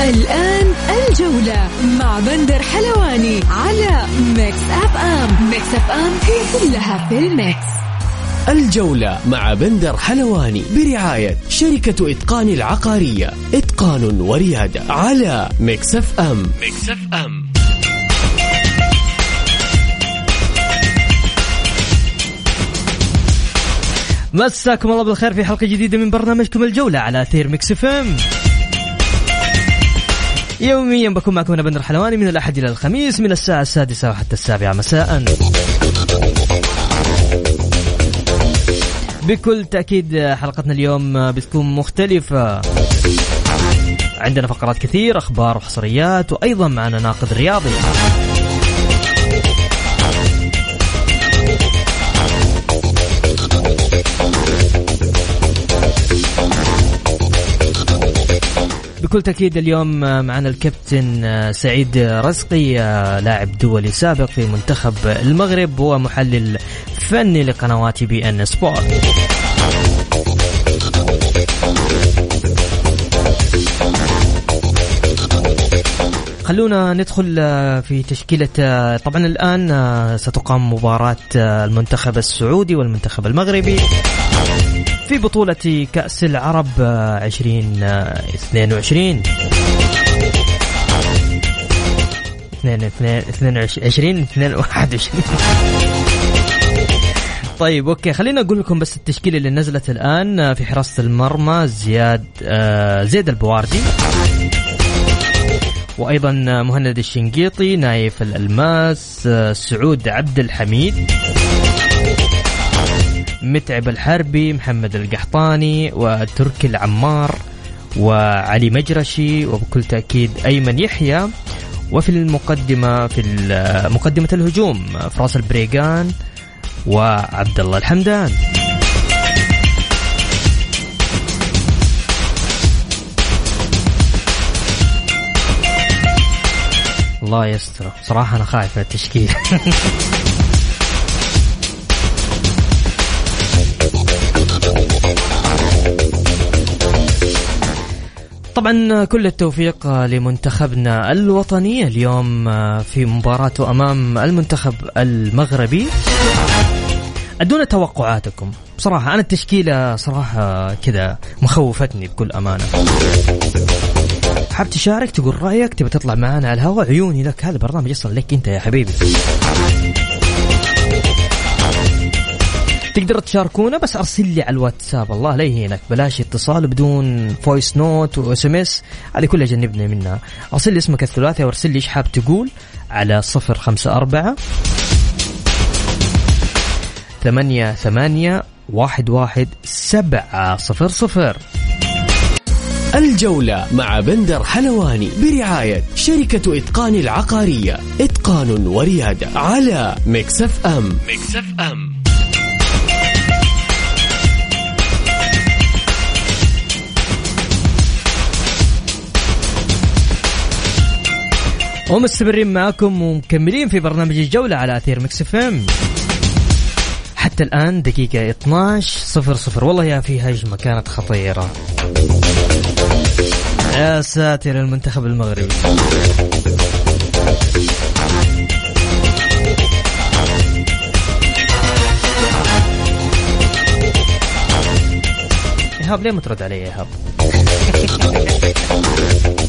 الآن الجولة مع بندر حلواني على Mix FM Mix FM هي كلها في ال mix. الجولة مع بندر حلواني برعاية شركة إتقان العقارية. إتقان وريادة على Mix FM Mix FM مساكم الله بالخير في حلقة جديدة من برنامجكم الجولة على أثير Mix FM يوميا بكون معكم أنا بندر حلواني من الأحد إلى الخميس من الساعة السادسة وحتى السابعة مساء. بكل تأكيد حلقتنا اليوم بتكون مختلفة. عندنا فقرات كثير أخبار وحصريات وأيضا معنا ناقد رياضي. بكل تأكيد اليوم معنا الكابتن سعيد رزقي لاعب دولي سابق في منتخب المغرب ومحلل فني لقنوات بي ان سبورت. خلونا ندخل في تشكيلة طبعا الآن ستقام مباراة المنتخب السعودي والمنتخب المغربي. في بطولة كأس العرب 2022 22 21 طيب okay خلينا أقول لكم بس التشكيلة اللي نزلت الآن في حراسة المرمى زياد آه زيد البواردي وأيضا مهند الشنقيطي نايف الألماس آه سعود عبد الحميد. متعب الحربي محمد القحطاني وتركي العمار وعلي مجرشي وبكل تأكيد أيمن يحيى. وفي المقدمة في مقدمة الهجوم فراس البريغان وعبد الله الحمدان. الله يستر. صراحة أنا خايف من التشكيل. طبعا كل التوفيق لمنتخبنا الوطني اليوم في مباراته أمام المنتخب المغربي. أدونا توقعاتكم. بصراحة أنا التشكيلة صراحة كذا مخوفتني بكل أمانة. حاب تشارك تقول رأيك تبي تطلع معنا على الهواء؟ عيوني لك هذا برنامج أصلا لك أنت يا حبيبي. تقدر تشاركونا؟ بس أرسل لي على الواتساب. الله لا يهينك. بلاش اتصال بدون voice note و SMS هذه كلها جنبنا منها. أرسل لي اسمك الثلاثي وأرسل لي إيش حاب تقول على صفر خمسة أربعة ثمانية ثمانية واحد واحد سبعة صفر صفر. الجولة مع بندر حلواني برعاية شركة إتقان العقارية. إتقان وريادة على Mix FM. Mix FM. ومستمرين معكم ومكملين في برنامج الجولة على أثير Mix FM. حتى الآن دقيقة 12 صفر صفر. والله يا في هجمة كانت خطيرة. يا ساتر المنتخب المغربي. إيهاب ليه ما ترد علي إيهاب؟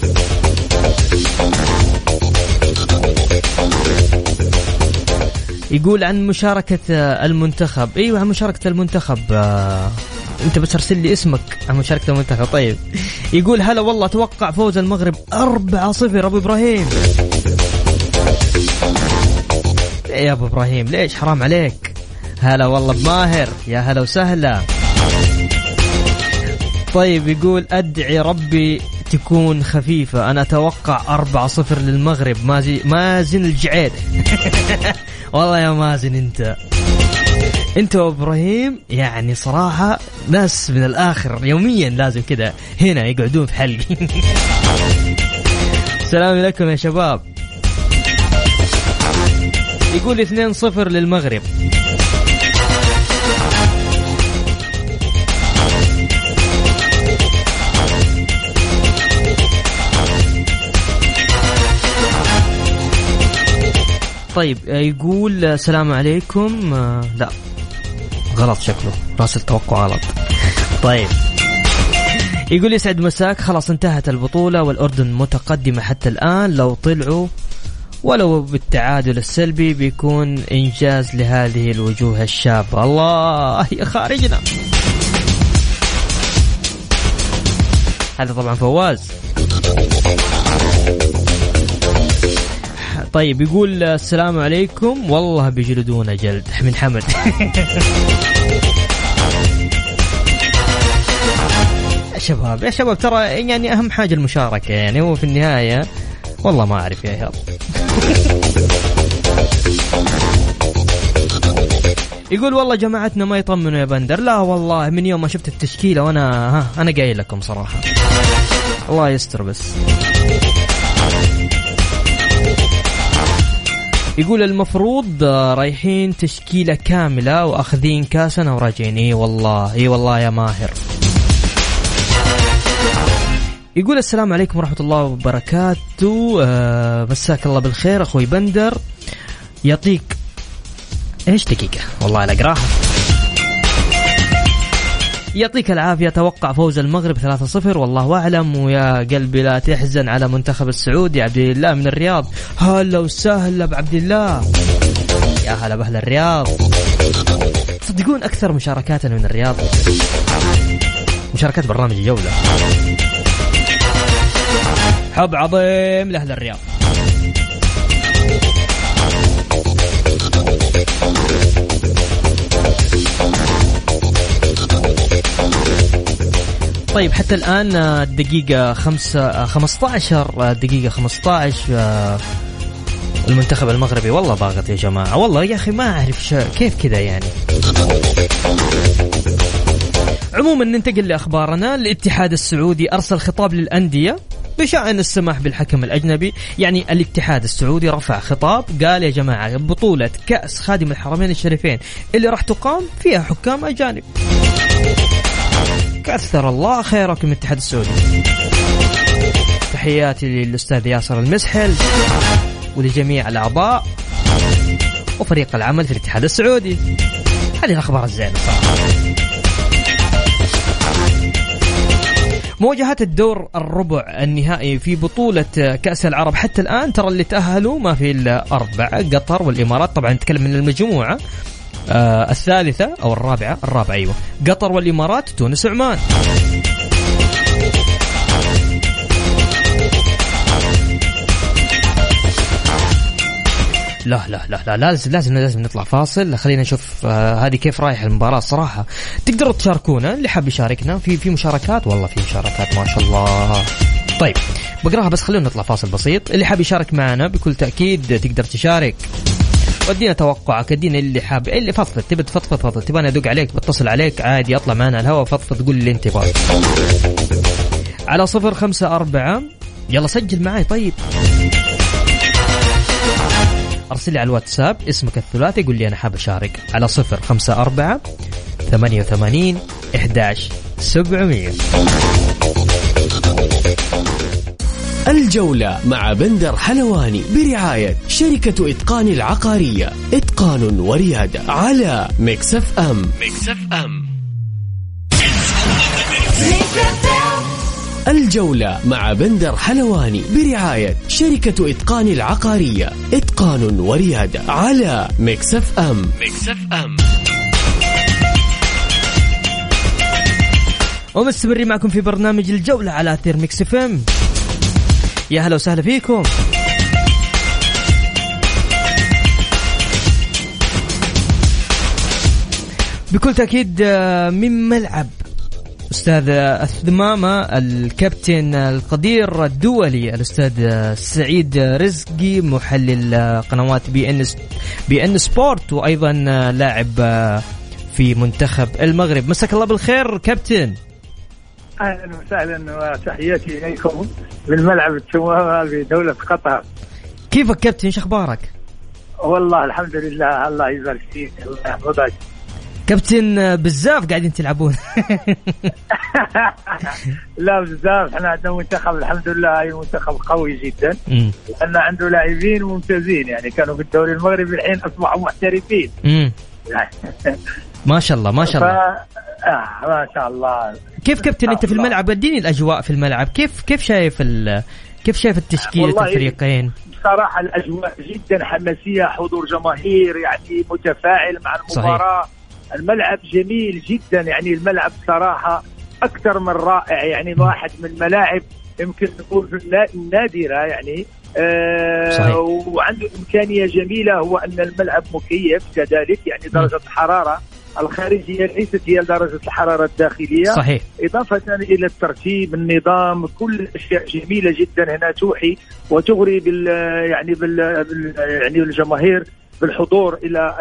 يقول عن مشاركة المنتخب. أيوه عن مشاركة المنتخب آه أنت بس ارسل لي اسمك عن مشاركة المنتخب. طيب. يقول هلا والله أتوقع فوز المغرب 4 0 أبو إبراهيم. يا أبو إبراهيم ليش حرام عليك؟ هلا والله بماهر. يا هلا وسهلا. طيب يقول أدعي ربي تكون خفيفة. أنا أتوقع أربعة صفر للمغرب. مازن مازن الجعيد. والله يا مازن أنت. أنت وإبراهيم يعني صراحة ناس من الآخر يوميا لازم كذا هنا يقعدون في حلقي. السلام عليكم يا شباب. يقول 2 صفر للمغرب. طيب يقول السلام عليكم آه، لا. غلط شكله. راسل توقع غلط طيب. يقول يسعد مساك. خلاص انتهت البطولة والأردن متقدمة حتى الآن. لو طلعوا ولو بالتعادل السلبي بيكون إنجاز لهذه الوجوه الشابة. الله يا خارجنا. هذا طبعا فواز. طيب يقول السلام عليكم. والله بيجلدونا جلد. من حمد. يا شباب يا شباب ترى يعني أهم حاجة المشاركة يعني هو في النهاية والله ما أعرف يا إيهاب. يقول والله جماعتنا ما يطمنوا يا بندر. لا والله من يوم ما شفت التشكيلة وأنا ها أنا قايل لكم صراحة. الله يستر بس. يقول المفروض رايحين تشكيلة كاملة وأخذين كاسنا وراجعين. إي والله إي والله يا ماهر. يقول السلام عليكم ورحمة الله وبركاته. آه مساك الله بالخير أخوي بندر. يعطيك إيش دقيقة؟ والله لا أقراها. يعطيك العافية. توقع فوز المغرب 3-0 والله أعلم. ويا قلبي لا تحزن على منتخب السعودي عبد الله من الرياض. هلا وسهلا بعبد الله. يا هلا بأهل الرياض. تصدقون أكثر مشاركاتنا من الرياض؟ مشاركات برنامج الجولة. حب عظيم لأهل الرياض. طيب حتى الآن الدقيقة خمسة 15 دقيقة 15 المنتخب المغربي. والله ضاغط يا جماعة. والله يا أخي ما أعرف كيف كذا يعني. عموما ننتقل لأخبارنا. الاتحاد السعودي أرسل خطاب للأندية بشأن السماح بالحكم الأجنبي. يعني الاتحاد السعودي رفع خطاب قال يا جماعة بطولة كأس خادم الحرمين الشريفين اللي راح تقام فيها حكام أجانب. كثر الله خيركم الاتحاد السعودي. تحياتي للأستاذ ياسر المسحل ولجميع الأعضاء وفريق العمل في الاتحاد السعودي. هذه الأخبار الزينة صراحة. مواجهات الدور الربع النهائي في بطولة كأس العرب. حتى الآن ترى اللي تأهلوا ما في إلا أربعة قطر والإمارات طبعا نتكلم من المجموعة. آه الثالثة أو الرابعة الرابعة أيوة. قطر والإمارات تونس وعمان لا لا لا لا لازم لازم لازم نطلع فاصل. خلينا نشوف آه هذه كيف رايح المباراة صراحة. تقدروا تشاركونا اللي حاب يشاركنا في في مشاركات؟ والله في مشاركات ما شاء الله. طيب بقراها بس خلونا نطلع فاصل بسيط. اللي حاب يشارك معنا بكل تأكيد تقدر تشارك. ودينا توقعك ادينا اللي حاب. اللي فضفض تبي تفضفض فضفض. تبغى أدق عليك بتصل عليك عادي اطلع معنا الهواء فضفض قول اللي أنت تبغاه على صفر خمسة أربعة. يلا سجل معي طيب. أرسل لي على الواتساب اسمك الثلاثي قول لي أنا حاب أشارك. على صفر خمسة أربعة ثمانية وثمانين إحداش سبعمية. الجولة مع بندر حلواني برعاية شركة إتقان العقارية. إتقان وريادة على Mix FM Mix FM الجولة مع بندر حلواني برعاية شركة إتقان العقارية. إتقان وريادة على Mix FM Mix FM ومستمرين معكم في برنامج الجولة على أثير Mix FM يا هلا وسهلا فيكم. بكل تأكيد آه، من ملعب استاد الثمامة الكابتن القدير الدولي الأستاذ سعيد رزقي محلل قنوات beIN beIN Sport وأيضا لاعب في منتخب المغرب. مساك الله بالخير كابتن. أهلا وسهلا وتحياتي إليكم بالملعب التمامه في دولة قطر. كيفك كابتن؟ إيش أخبارك؟ والله الحمد لله الله يبارك فيك الله يحفظك. كابتن بزاف قاعدين تلعبون. لا بزاف إحنا عندنا منتخب الحمد لله منتخب قوي جدا. لأن عنده لاعبين ممتازين يعني كانوا في الدوري المغربي الحين أصبحوا محترفين. ما شاء الله ما شاء الله. آه ما شاء الله. كيف كابتن انت في الملعب؟ اديني الأجواء في الملعب. كيف كيف شايف كيف شايف التشكيلة الفريقين؟ بصراحه الأجواء جدا حماسية حضور جماهير يعني متفاعل مع المباراة. صحيح. الملعب جميل جدا يعني الملعب صراحة أكثر من رائع يعني واحد من الملاعب يمكن نقول النادرة يعني. آه صحيح. وعنده إمكانية جميلة هو أن الملعب مكيف كذلك يعني درجة الحراره الخارجية ليست هي درجة الحرارة الداخلية. صحيح. إضافة إلى الترتيب النظام كل الأشياء جميلة جدا هنا توحي وتغري بال يعني بال يعني الجماهير بالحضور إلى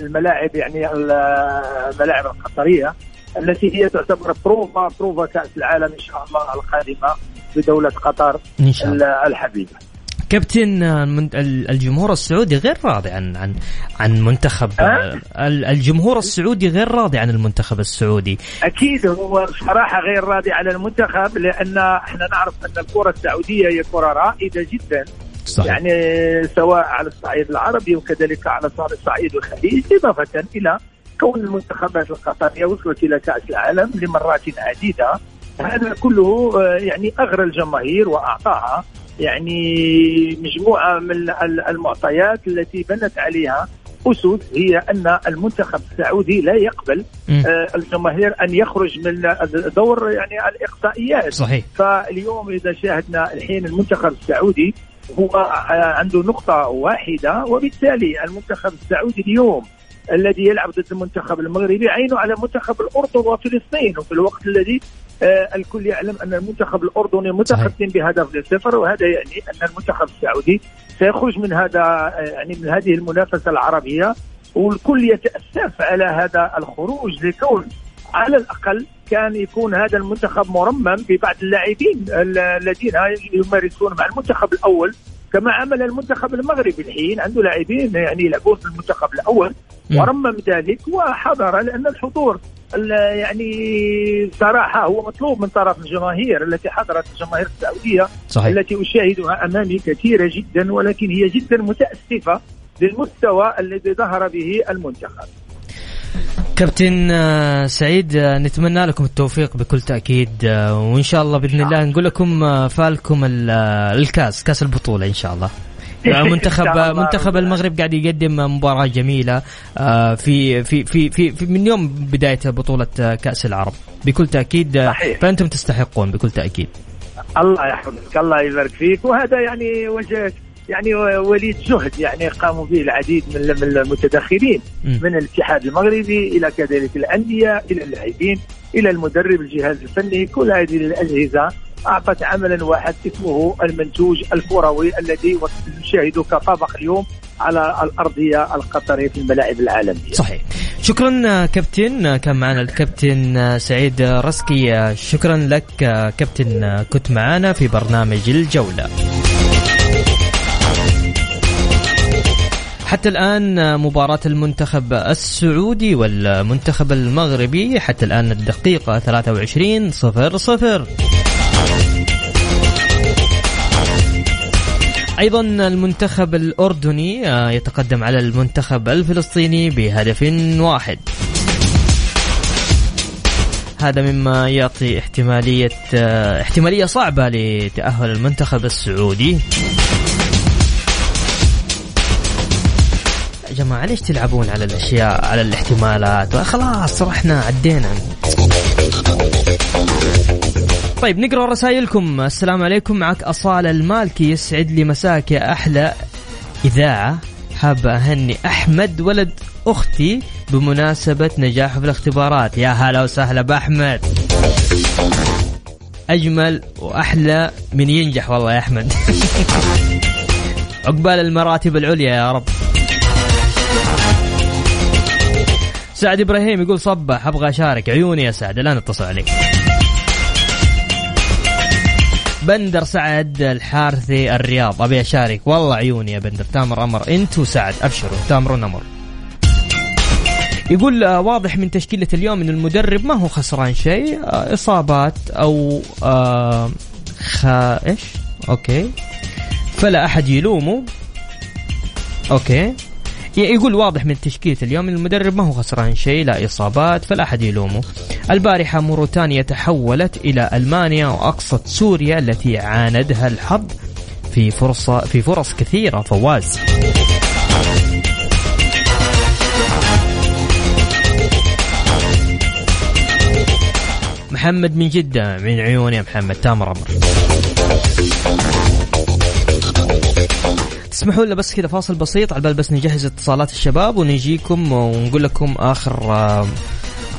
الملاعب يعني الملاعب القطرية التي هي تعتبر بروفا بروفا كأس العالم إن شاء الله القادمة في دوله قطر إن شاء الله. الحبيبة. كابتن الجمهور السعودي غير راضي عن عن عن منتخب أه؟ الجمهور السعودي غير راضي عن المنتخب السعودي أكيد هو بصراحة غير راضي على المنتخب لأن إحنا نعرف أن الكرة السعودية هي كرة رائدة جدا صحيح. يعني سواء على الصعيد العربي وكذلك على الصعيد الخليجي إضافة إلى كون المنتخبات القطرية وصلت إلى كأس العالم لمرات عديدة هذا كله يعني أغرى الجماهير وأعطاها يعني مجموعة من المعطيات التي بنت عليها اسس هي أن المنتخب السعودي لا يقبل آه الجماهير أن يخرج من دور يعني الإقصائيات. صحيح. فاليوم إذا شاهدنا الحين المنتخب السعودي هو عنده نقطة واحدة وبالتالي المنتخب السعودي اليوم الذي يلعب ضد المنتخب المغربي عينه على منتخب الأردن وفلسطين وفي الوقت الذي آه الكل يعلم أن المنتخب الأردني متقدم بهدف لصفر وهذا يعني أن المنتخب السعودي سيخرج من هذا آه يعني من هذه المنافسة العربية والكل يتأسف على هذا الخروج لكون على الأقل كان يكون هذا المنتخب مرمم ببعض اللاعبين الذين يمارسون مع المنتخب الأول كما عمل المنتخب المغربي الحين عنده لاعبين يعني يلعبون في المنتخب الأول ورمم ذلك وحضر لأن الحضور يعني صراحة هو مطلوب من طرف الجماهير التي حضرت الجماهير السعودية صحيح. التي أشاهدها أمامي كثيرة جدا ولكن هي جدا متأسفة للمستوى الذي ظهر به المنتخب. كابتن آه، سعيد آه، نتمنى لكم التوفيق بكل تأكيد آه، وإن شاء الله بإذن الله نقول لكم فالكم الكاس كاس البطولة إن شاء الله. منتخب منتخب المغرب قاعد يقدم مباراة جميلة في في في في, في من يوم بداية بطولة كأس العرب. بكل تأكيد صحيح. فأنتم تستحقون بكل تأكيد. الله يحفظك الله يبارك فيك. وهذا يعني وجه يعني وليد جهد يعني قاموا به العديد من المتدخلين من الاتحاد المغربي إلى كذلك الأندية إلى اللاعبين إلى المدرب الجهاز الفني كل هذه الأجهزة أعطت عملا واحد اسمه المنتوج الكروي الذي نشاهده كطبق اليوم على الأرضية القطرية في الملاعب العالمية. صحيح. شكرا كابتن كان معنا الكابتن سعيد رسكي شكرا لك كابتن كنت معنا في برنامج الجولة. حتى الآن مباراة المنتخب السعودي والمنتخب المغربي حتى الآن الدقيقة 23 صفر صفر أيضا المنتخب الأردني آه، يتقدم على المنتخب الفلسطيني بهدف واحد. هذا مما يعطي احتمالية آه، احتمالية صعبة لتأهل المنتخب السعودي. جماعة ليش تلعبون على الأشياء على الاحتمالات؟ خلاص رحنا عدينا. طيب نقرأ رسائلكم. السلام عليكم معك أصالة المالكي يسعد لي مساك يا أحلى إذاعة. حابة أهني أحمد ولد أختي بمناسبة نجاحه في الاختبارات. يا هلا وسهلا بأحمد أجمل وأحلى من ينجح. والله يا أحمد. عقبال المراتب العليا يا رب. سعد إبراهيم يقول صبح أبغى أشارك. عيوني يا سعد الان اتصل عليك. بندر سعد الحارثي الرياض. أبي أشارك. والله عيوني يا بندر. تامر أمر. انت وسعد أبشروا. تامرون أمر. يقول آه، واضح من تشكيلة اليوم إن المدرب ما هو خسران شيء. آه، إصابات أو آه خ... إيش؟ okay. فلا أحد يلومه. okay. يقول واضح من تشكيلة اليوم المدرب ما هو خسران شيء لا إصابات فلا أحد يلومه. البارحة موريتانيا تحولت إلى ألمانيا وأقصت سوريا التي عاندها الحظ في فرصة في فرص كثيرة فواز. محمد من جدة من عيون يا محمد تامر أمر تسمحوا لنا بس كذا فاصل بسيط على بال بس نجهز اتصالات الشباب ونجيكم ونقول لكم آخر آه،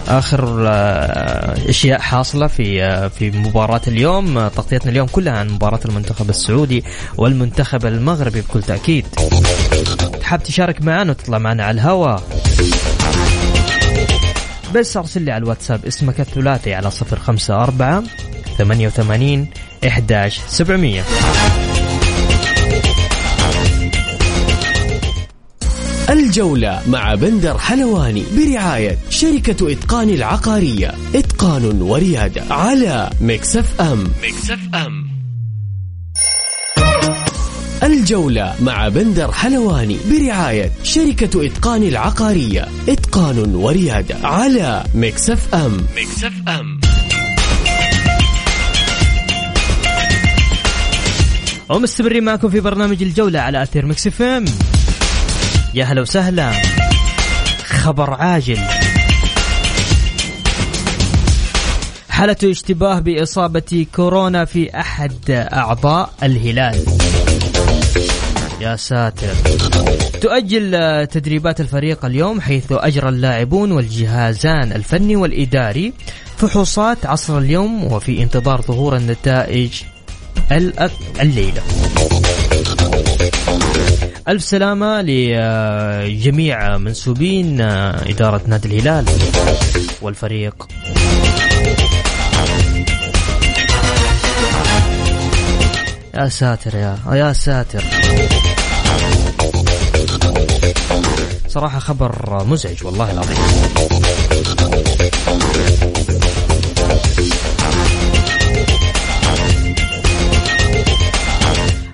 آخر آه، أشياء حاصلة في آه، في مباراة اليوم. تغطيتنا اليوم كلها عن مباراة المنتخب السعودي والمنتخب المغربي بكل تأكيد. حاب تشارك معنا وتطلع معنا على الهواء بس أرسل لي على الواتساب اسمك الثلاثي على 054 88 11 700 الجولة مع بندر حلواني برعاية شركة إتقان العقارية. إتقان وريادة على Mix FM. Mix FM. الجولة مع بندر حلواني برعاية شركة إتقان العقارية. إتقان وريادة على Mix FM. Mix FM. ومستمرين معكم في برنامج الجولة على أثير Mix FM. يا هلا وسهلا. خبر عاجل. حالة اشتباه بإصابة كورونا في أحد أعضاء الهلال. يا ساتر. تؤجل تدريبات الفريق اليوم حيث أجرى اللاعبون والجهازان الفني والإداري فحوصات عصر اليوم وفي انتظار ظهور النتائج الليلة. ألف سلامة لجميع منسوبين إدارة نادي الهلال والفريق. يا ساتر يا يا ساتر. صراحة خبر مزعج والله العظيم.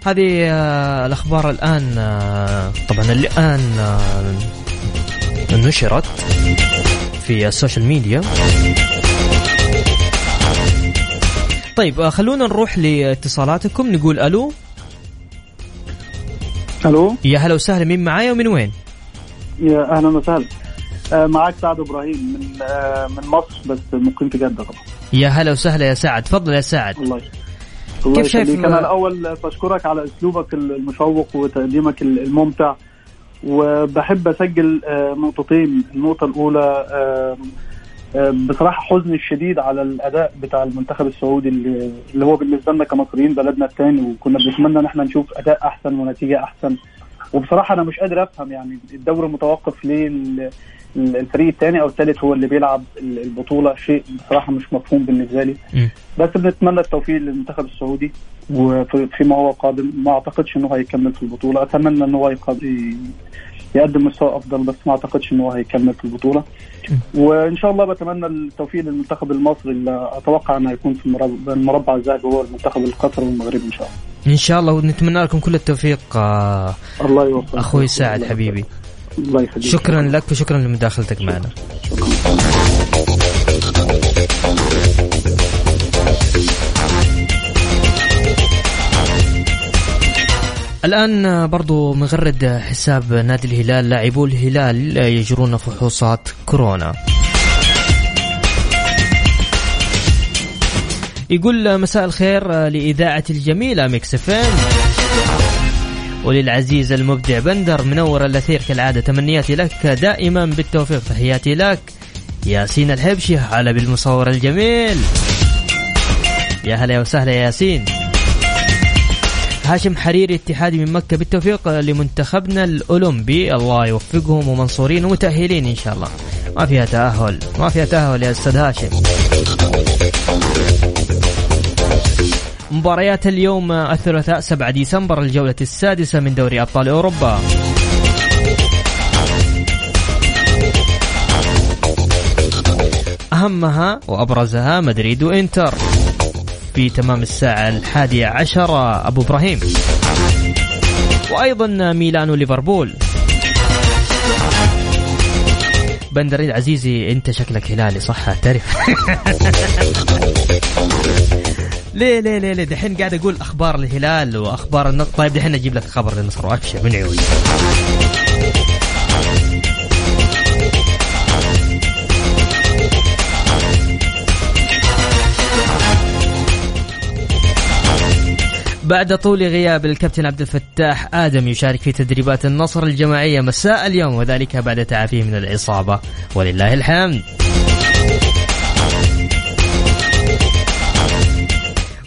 هذه آه، الأخبار الآن آه، طبعا الآن آه، نشرت في السوشيال ميديا. طيب خلونا نروح لاتصالاتكم. نقول ألو. ألو. يا هلا وسهلا مين معايا ومن وين؟ يا أهلا وسهلا. معك سعد إبراهيم من من مصر بس مقيم في جدة طبعا. يا هلا وسهلا يا سعد. تفضل يا سعد. الله الله كيف شايف أنا الأول بشكرك على أسلوبك المشوق وتقديمك الممتع وبحب أسجل نقطتين. النقطة الأولى بصراحة حزني الشديد على الأداء بتاع المنتخب السعودي اللي هو بالنسبة لنا كمصريين بلدنا الثاني وكنا بنتمنى إن إحنا نشوف أداء أحسن ونتيجة أحسن. وبصراحة أنا مش قادر أفهم يعني الدوري متوقف ليه الفريق الثاني أو الثالث هو اللي بيلعب البطولة شيء بصراحة مش مفهوم بالنسبة لي. بس بنتمنى التوفيق للمنتخب السعودي وفيما هو قادم ما أعتقدش إنه هيكمل في البطولة. أتمنى ان هو يقدم مستوى أفضل بس ما أعتقدش ان هو هيكمل في البطولة. وإن شاء الله بتمنى التوفيق للمنتخب المصري اللي أتوقع إنه هيكون في المربع الذهبي هو المنتخب القطري والمغربي إن شاء الله. إن شاء الله ونتمنى لكم كل التوفيق الله يوفقك أخوي سعد حبيبي. الله شكرا لك وشكرا لمداخلتك معنا. الآن برضو مغرد حساب نادي الهلال لاعبو الهلال يجرون فحوصات كورونا. يقول مساء الخير لإذاعة الجميلة ميكس فين وللعزيز المبدع بندر منور الأثير كالعادة تمنياتي لك دائما بالتوفيق. تحياتي لك ياسين الحبشي على بالمصور الجميل. يا هلا وسهلا يا ياسين. هاشم حريري اتحادي من مكة بالتوفيق لمنتخبنا الأولمبي. الله يوفقهم ومنصورين ومتأهلين إن شاء الله. ما فيها تأهل ما فيها تأهل يا أستاذ هاشم. مباريات اليوم الثلاثاء 7 ديسمبر الجولة السادسة من دوري أبطال أوروبا. أهمها وأبرزها مدريد وإنتر في تمام الساعة الحادية عشرة. أبو إبراهيم. وأيضا ميلان وليفربول. بندريد عزيزي أنت شكلك هلالي صح؟ تعرف ليه ليه ليه ليه؟ دحين قاعد أقول أخبار الهلال وأخبار النصر. طيب دحين أجيب لك خبر النصر وأبشر. من عيوني. بعد طول غياب الكابتن عبد الفتاح آدم يشارك في تدريبات النصر الجماعية مساء اليوم وذلك بعد تعافيه من الإصابة. ولله الحمد.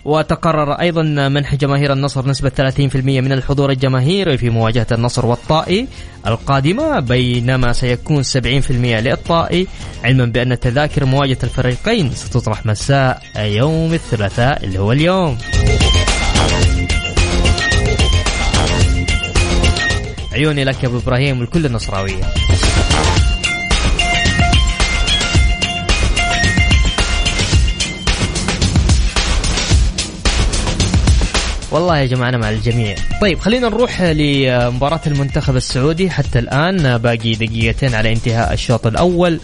وتقرر أيضا منح جماهير النصر نسبة 30% من الحضور الجماهيري في مواجهة النصر والطائي القادمة بينما سيكون 70% للطائي علما بأن تذاكر مواجهة الفريقين ستطرح مساء يوم الثلاثاء اللي هو اليوم. عيوني لك يا أبو إبراهيم ولكل النصراويه والله يا جماعة أنا مع الجميع. طيب خلينا نروح لمباراة المنتخب السعودي. حتى الآن باقي دقيقتين على انتهاء الشوط الأول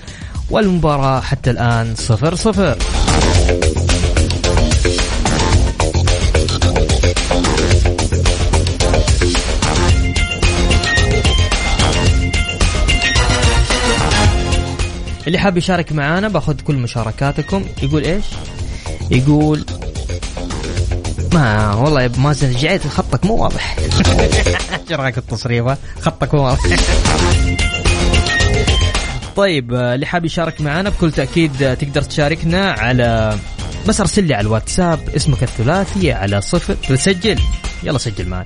والمباراة حتى الآن صفر صفر. اللي حاب يشارك معانا باخذ كل مشاركاتكم. يقول إيش؟ يقول والله يا مازن رجعت خطك مو واضح. إيش رأيك التصريفه؟ خطك مو واضح. طيب اللي حاب يشارك معنا بكل تأكيد تقدر تشاركنا على بس ارسل لي على الواتساب اسمك الثلاثي على صفر تسجل يلا سجل معي.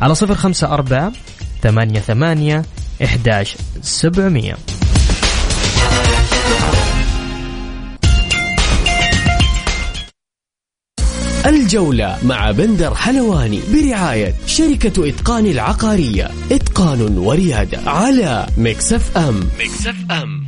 على صفر خمسة أربعة ثمانية ثمانية إحداش سبعمية. الجولة مع بندر حلواني برعاية شركة إتقان العقارية. إتقان وريادة على Mix FM. Mix FM.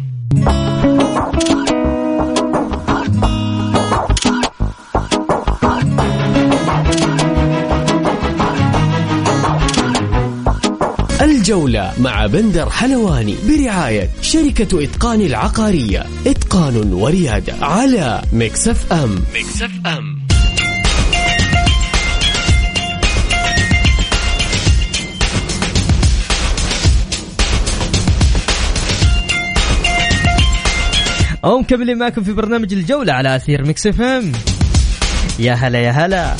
الجولة مع بندر حلواني برعاية شركة إتقان العقارية. إتقان وريادة على Mix FM. Mix FM. أو مكملين معكم في برنامج الجولة على أثير Mix FM. يا هلا يا هلا.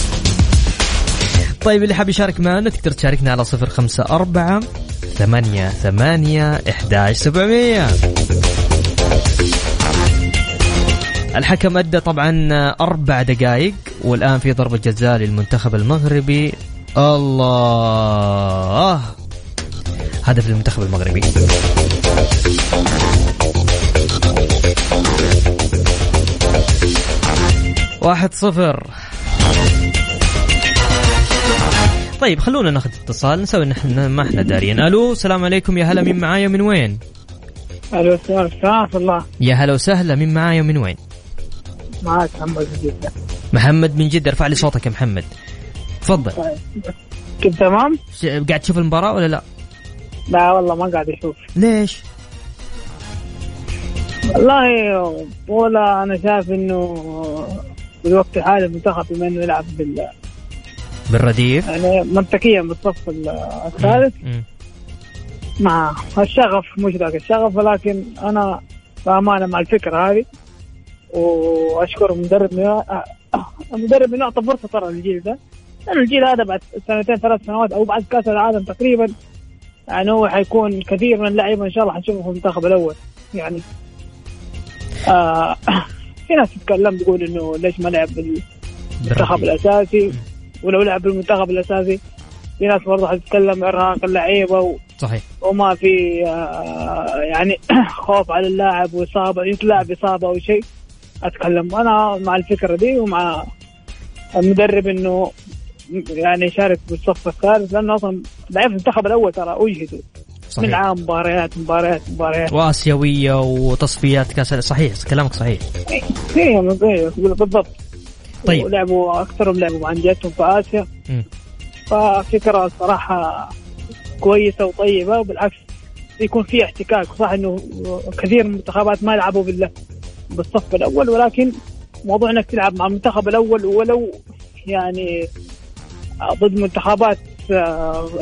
طيب اللي حاب يشارك معنا تقدر تشاركنا على صفر خمسة أربعة ثمانية ثمانية إحداش سبعمية. الحكم أدى طبعا أربع دقائق والآن في ضربة جزاء للمنتخب المغربي. الله. هدف للمنتخب المغربي. واحد صفر. طيب خلونا ناخذ اتصال نسوي نحن ما إحنا دارين ألو السلام عليكم. يا هلا مين معايا؟ من وين؟ ألو السلام الله. يا هلا وسهلا. مين معايا؟ من وين؟ معاك محمد من جدة. محمد من جدة. ارفع لي صوتك يا محمد. تفضل. طيب. كيف تمام؟ قاعد تشوف المباراة ولا لا؟ لا والله ما قاعد أشوف. ليش؟ والله ولا أنا شايف إنه في الوقت الحالي المنتخب بما إنه يلعب بال بالرديف. يعني منطقيا بالصف الثالث. مع الشغف مش ذاك الشغف ولكن أنا بأمانة مع الفكرة هذه وأشكر المدرب المدرب إنه أعطى فرصة ترى للجيل ده. لأنه الجيل هذا بعد سنتين ثلاث سنوات أو بعد كأس العالم تقريبا يعني هو حيكون كثير من اللعيبة إن شاء الله حنشوفه في المنتخب الأول. يعني آه في ناس تتكلم تقول إنه ليش ما لعب المنتخب الأساسي ولو لعب بالمنتخب الأساسي. في ناس برضه حتتكلم إرهاق اللعيبة و... صحيح. وما في آه يعني خوف على اللاعب وإصابة يتلاعب إصابة أو شيء أتكلم. أنا مع الفكرة دي ومع المدرب إنه يعني يشارك بالصف الثالث لأنه أصلا لعيبه المنتخب الأول ترى اجهدوا صحيح. من عام مباريات مباريات مباريات. وآسيوية وتصفيات كاس صحيح كلامك صحيح. أيوه بالضبط. طيب. ولعبوا أكثرهم لعبوا مع انديتهم في آسيا. م. ففكره صراحة كويسة وطيبة وبالعكس يكون في احتكاك. صح إنه كثير من المنتخبات ما بالله بالصف الأول ولكن موضوع إنك تلعب مع المنتخب الأول ولو يعني ضد منتخبات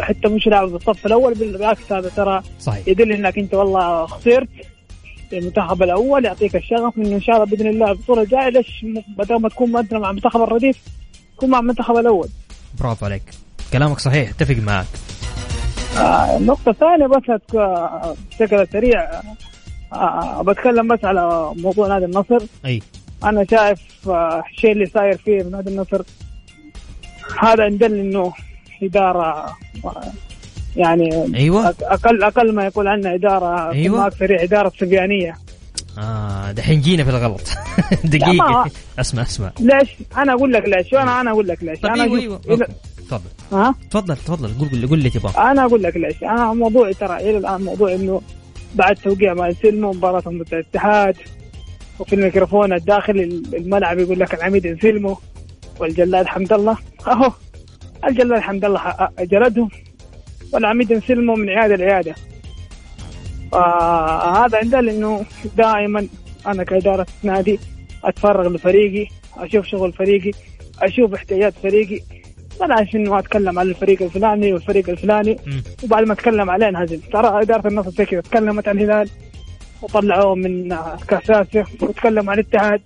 حتى مش لاعب بالصف الأول بالعكس هذا ترى صحيح. يدل إنك أنت والله خسرت المنتخب الأول يعطيك الشغف انه إن شاء الله بإذن الله البطولة الجاية. ليش بدل ما تكون أنت مع المنتخب الرديف تكون مع المنتخب الأول. برافو عليك. كلامك صحيح اتفق معك. آه النقطة الثانية بس بشكل سريع. آه بتكلم بس على موضوع نادي النصر. أي. أنا شايف آه الشيء اللي صاير فيه في نادي النصر هذا يدل إنه إدارة يعني أيوه. أقل أقل ما يقول عنها إدارة أيوه. أكثر إدارة صبيانية. آه دحين جينا في الغلط. دقيقة. أسمع أسمع. ليش؟ أنا أقول لك ليش أنا أنا أقول لك ليش. طيب أنا أيوه أيوه. تفضل. ها؟ تفضل تفضل. قول قول لي تبغى. أنا أقول لك ليش. أنا موضوعي ترى إلى الآن موضوع إنه بعد توقيع مع سلمو مباراتهم ضد الاتحاد وفي الميكروفون الداخلي الملعب يقول لك العميد انسلموا والجلاد حمد الله. أهو. الجلاد حمد الله جلدهم والعميد انسلموا من عيادة لعيادة. فهذا عندنا انه دائما أنا كإدارة نادي أتفرغ لفريقي أشوف شغل فريقي أشوف احتياجات فريقي. بلاش إنه أتكلم عن الفريق الفلاني والفريق الفلاني وبعد ما أتكلم عليه نهزم ترى إدارة النصر زي كذا تكلمت عن الهلال وطلعوه من كاس اسيا وتكلم عن الاتحاد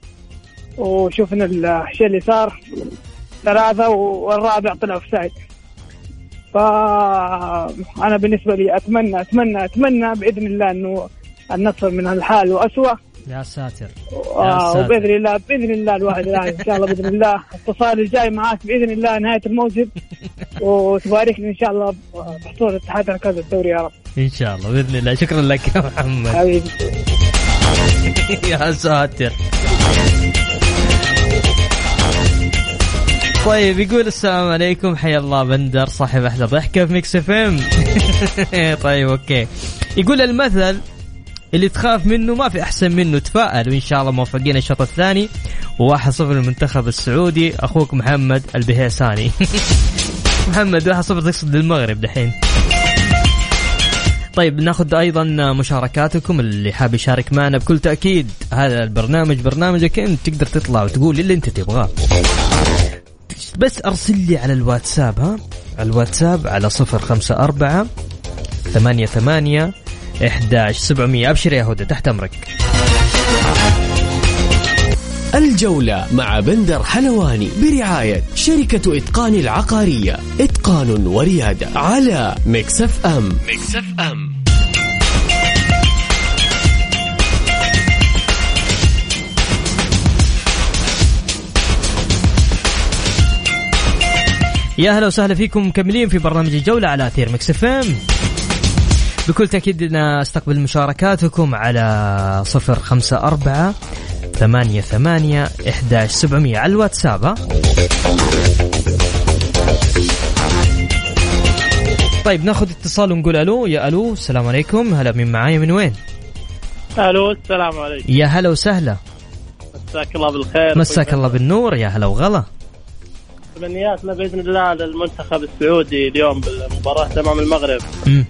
وشوفنا الشيء اللي صار. ثلاثة والرابع طلع في سايد فأنا بالنسبة لي أتمنى أتمنى أتمنى بإذن الله أنه النصر من الحال وأسوأ. يا ساتر. آه وبإذن الله بإذن الله الواحد إن شاء الله بإذن الله. اتصال الجاي معاك بإذن الله نهاية الموسم. وتبارك لي إن شاء الله بحصول اتحاد مركز الدوري يا رب. إن شاء الله بإذن الله. شكرا لك يا محمد. حبيبي. يا ساتر. طيب يقول السلام عليكم حيا الله بندر صاحب أحلى ضحكه في Mix FM. طيب okay. يقول المثل اللي تخاف منه ما في أحسن منه تفائل وإن شاء الله موفقين الشوط الثاني. وواحد صفر المنتخب السعودي. أخوك محمد البهيساني. محمد واحد صفر تقصد للمغرب دحين. طيب ناخذ أيضا مشاركاتكم اللي حاب يشارك معنا بكل تأكيد. هذا البرنامج برنامجك انت تقدر تطلع وتقول اللي أنت تبغاه. بس أرسل لي على الواتساب ها؟ الواتساب على صفر خمسة أربعة ثمانية ثمانية إحداش سبعمية. أبشر يا هدى تحت أمرك. الجولة مع بندر حلواني برعاية شركة إتقان العقارية. إتقان وريادة على Mix FM. Mix FM. يا هلا وسهلا فيكم مكملين في برنامج الجولة على أثير Mix FM. بكل تأكيد نستقبل مشاركاتكم على صفر خمسة أربعة ثمانية ثمانية إحداش سبعمية على الواتساب طيب ناخذ اتصال ونقول ألو. يا ألو السلام عليكم. هلا من معايا من وين؟ ألو السلام عليكم. يا هلا وسهلا. مساك الله بالخير. مساك الله بالنور. يا هلا وغلا. تمنياتنا بإذن الله للمنتخب السعودي اليوم بالمباراة امام المغرب. م.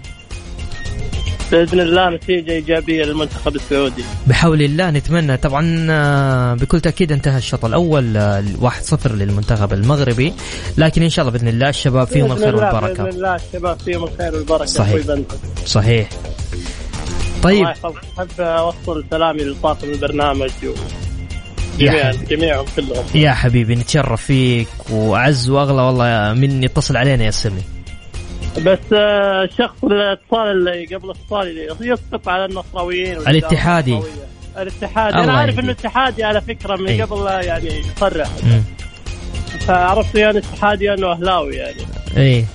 بإذن الله نتيجة إيجابية للمنتخب السعودي. بحول الله نتمنى. طبعا آه، بكل تأكيد انتهى الشوط الأول 1-0 آه، للمنتخب المغربي. لكن إن شاء الله بإذن الله الشباب فيهم الخير والبركة. بإذن الله الشباب فيهم الخير والبركة صحيح. صحيح. طيب. أحب أوصل سلامي لطاقم البرنامج. و... جميعا جميعهم كلهم. يا حبيبي نتشرف فيك وأعز وأغلى والله من يتصل علينا يا سمي بس آه، الشخص الاتصال اللي قبل اتصالي يسقط على النصراويين الاتحادي. الاتحادي. أنا عارف انه اتحادي على فكرة من إيه؟ قبل يعني يصرح. عرفت يعني اتحادي أنه أهلاوي يعني. إيه.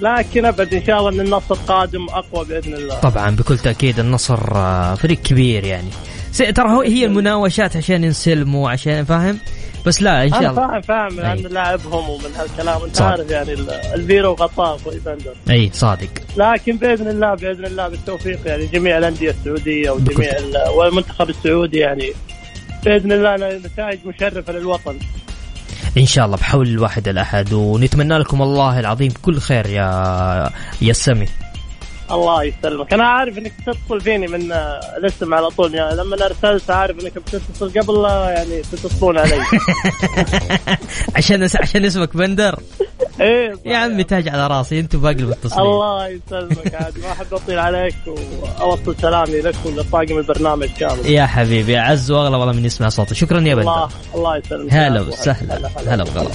لكن أبد إن شاء الله إن النصر قادم أقوى بإذن الله. طبعا بكل تأكيد النصر آه، فريق كبير يعني. ترى هي المناوشات عشان ينسلموا عشان فاهم؟ بس لا إن شاء الله. فاهم فاهم لأن لاعبهم ومن هالكلام. أنت عارف يعني الفيرو غطاه في بندر أي صادق. لكن بإذن الله بإذن الله بالتوفيق يعني جميع الأندية السعودية وجميع والمنتخب السعودي يعني. بإذن الله نتائج مشرفة للوطن. إن شاء الله بحول الواحد الأحد ونتمنى لكم الله العظيم كل خير يا يا سمي الله يسلمك. أنا عارف إنك تتصل فيني من الاسم على طول. يعني لما أرسلت عارف إنك بتتصل قبل يعني تتصلون علي. عشان عشان اسمك بندر. إيه يا عمي تاج على راسي أنتم باقي المتصلين الله يسلمك. عاد ما أحب أطيل عليك وأوصل سلامي لك ولطاقم البرنامج كامل. يا حبيبي اعز وأغلى والله من يسمع صوتي شكرا يا بندر. الله الله يسلمك. هلا وسهلا. هلا وغلا.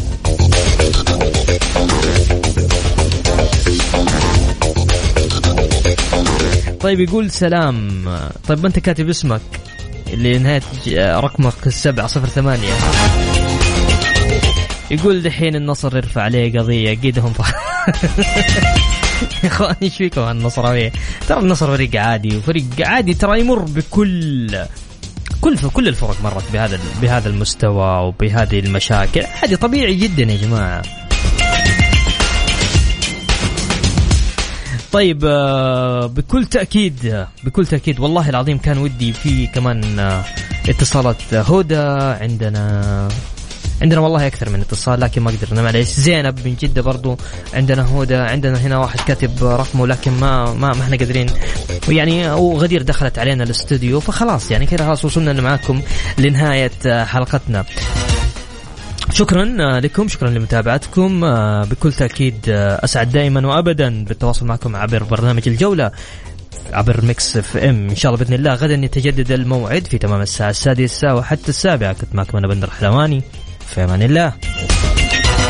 طيب يقول سلام طيب ما انت كاتب اسمك اللي نهاية رقمك السبعة صفر ثمانية يقول دحين النصر يرفع عليه قضية قيدهم. يا أخوان إيش فيكم النصراوية؟ ترى النصر فريق عادي وفريق عادي ترى يمر بكل كل كل الفرق مرت بهذا بهذا المستوى وبهذه المشاكل عادي طبيعي جدا يا جماعة طيب آه، بكل تأكيد بكل تأكيد والله العظيم كان ودي في كمان آه، اتصالات هدى عندنا. عندنا والله أكثر من اتصال لكن ما قدرنا. معليش زينب من جدة برضو عندنا هدى. عندنا هنا واحد كاتب رقمه لكن ما ما ما إحنا قادرين. ويعني وغدير دخلت علينا الاستوديو فخلاص يعني كذا خلاص وصلنا معكم لنهاية آه، حلقتنا. شكرا آه، لكم شكرا لمتابعتكم آه، بكل تأكيد آه، أسعد دائما وأبدا بالتواصل معكم عبر برنامج الجولة عبر Mix FM. إن شاء الله بإذن الله غدا يتجدد الموعد في تمام الساعة السادسة وحتى السابعة. كنت معكم أنا بندر حلواني في أمان الله.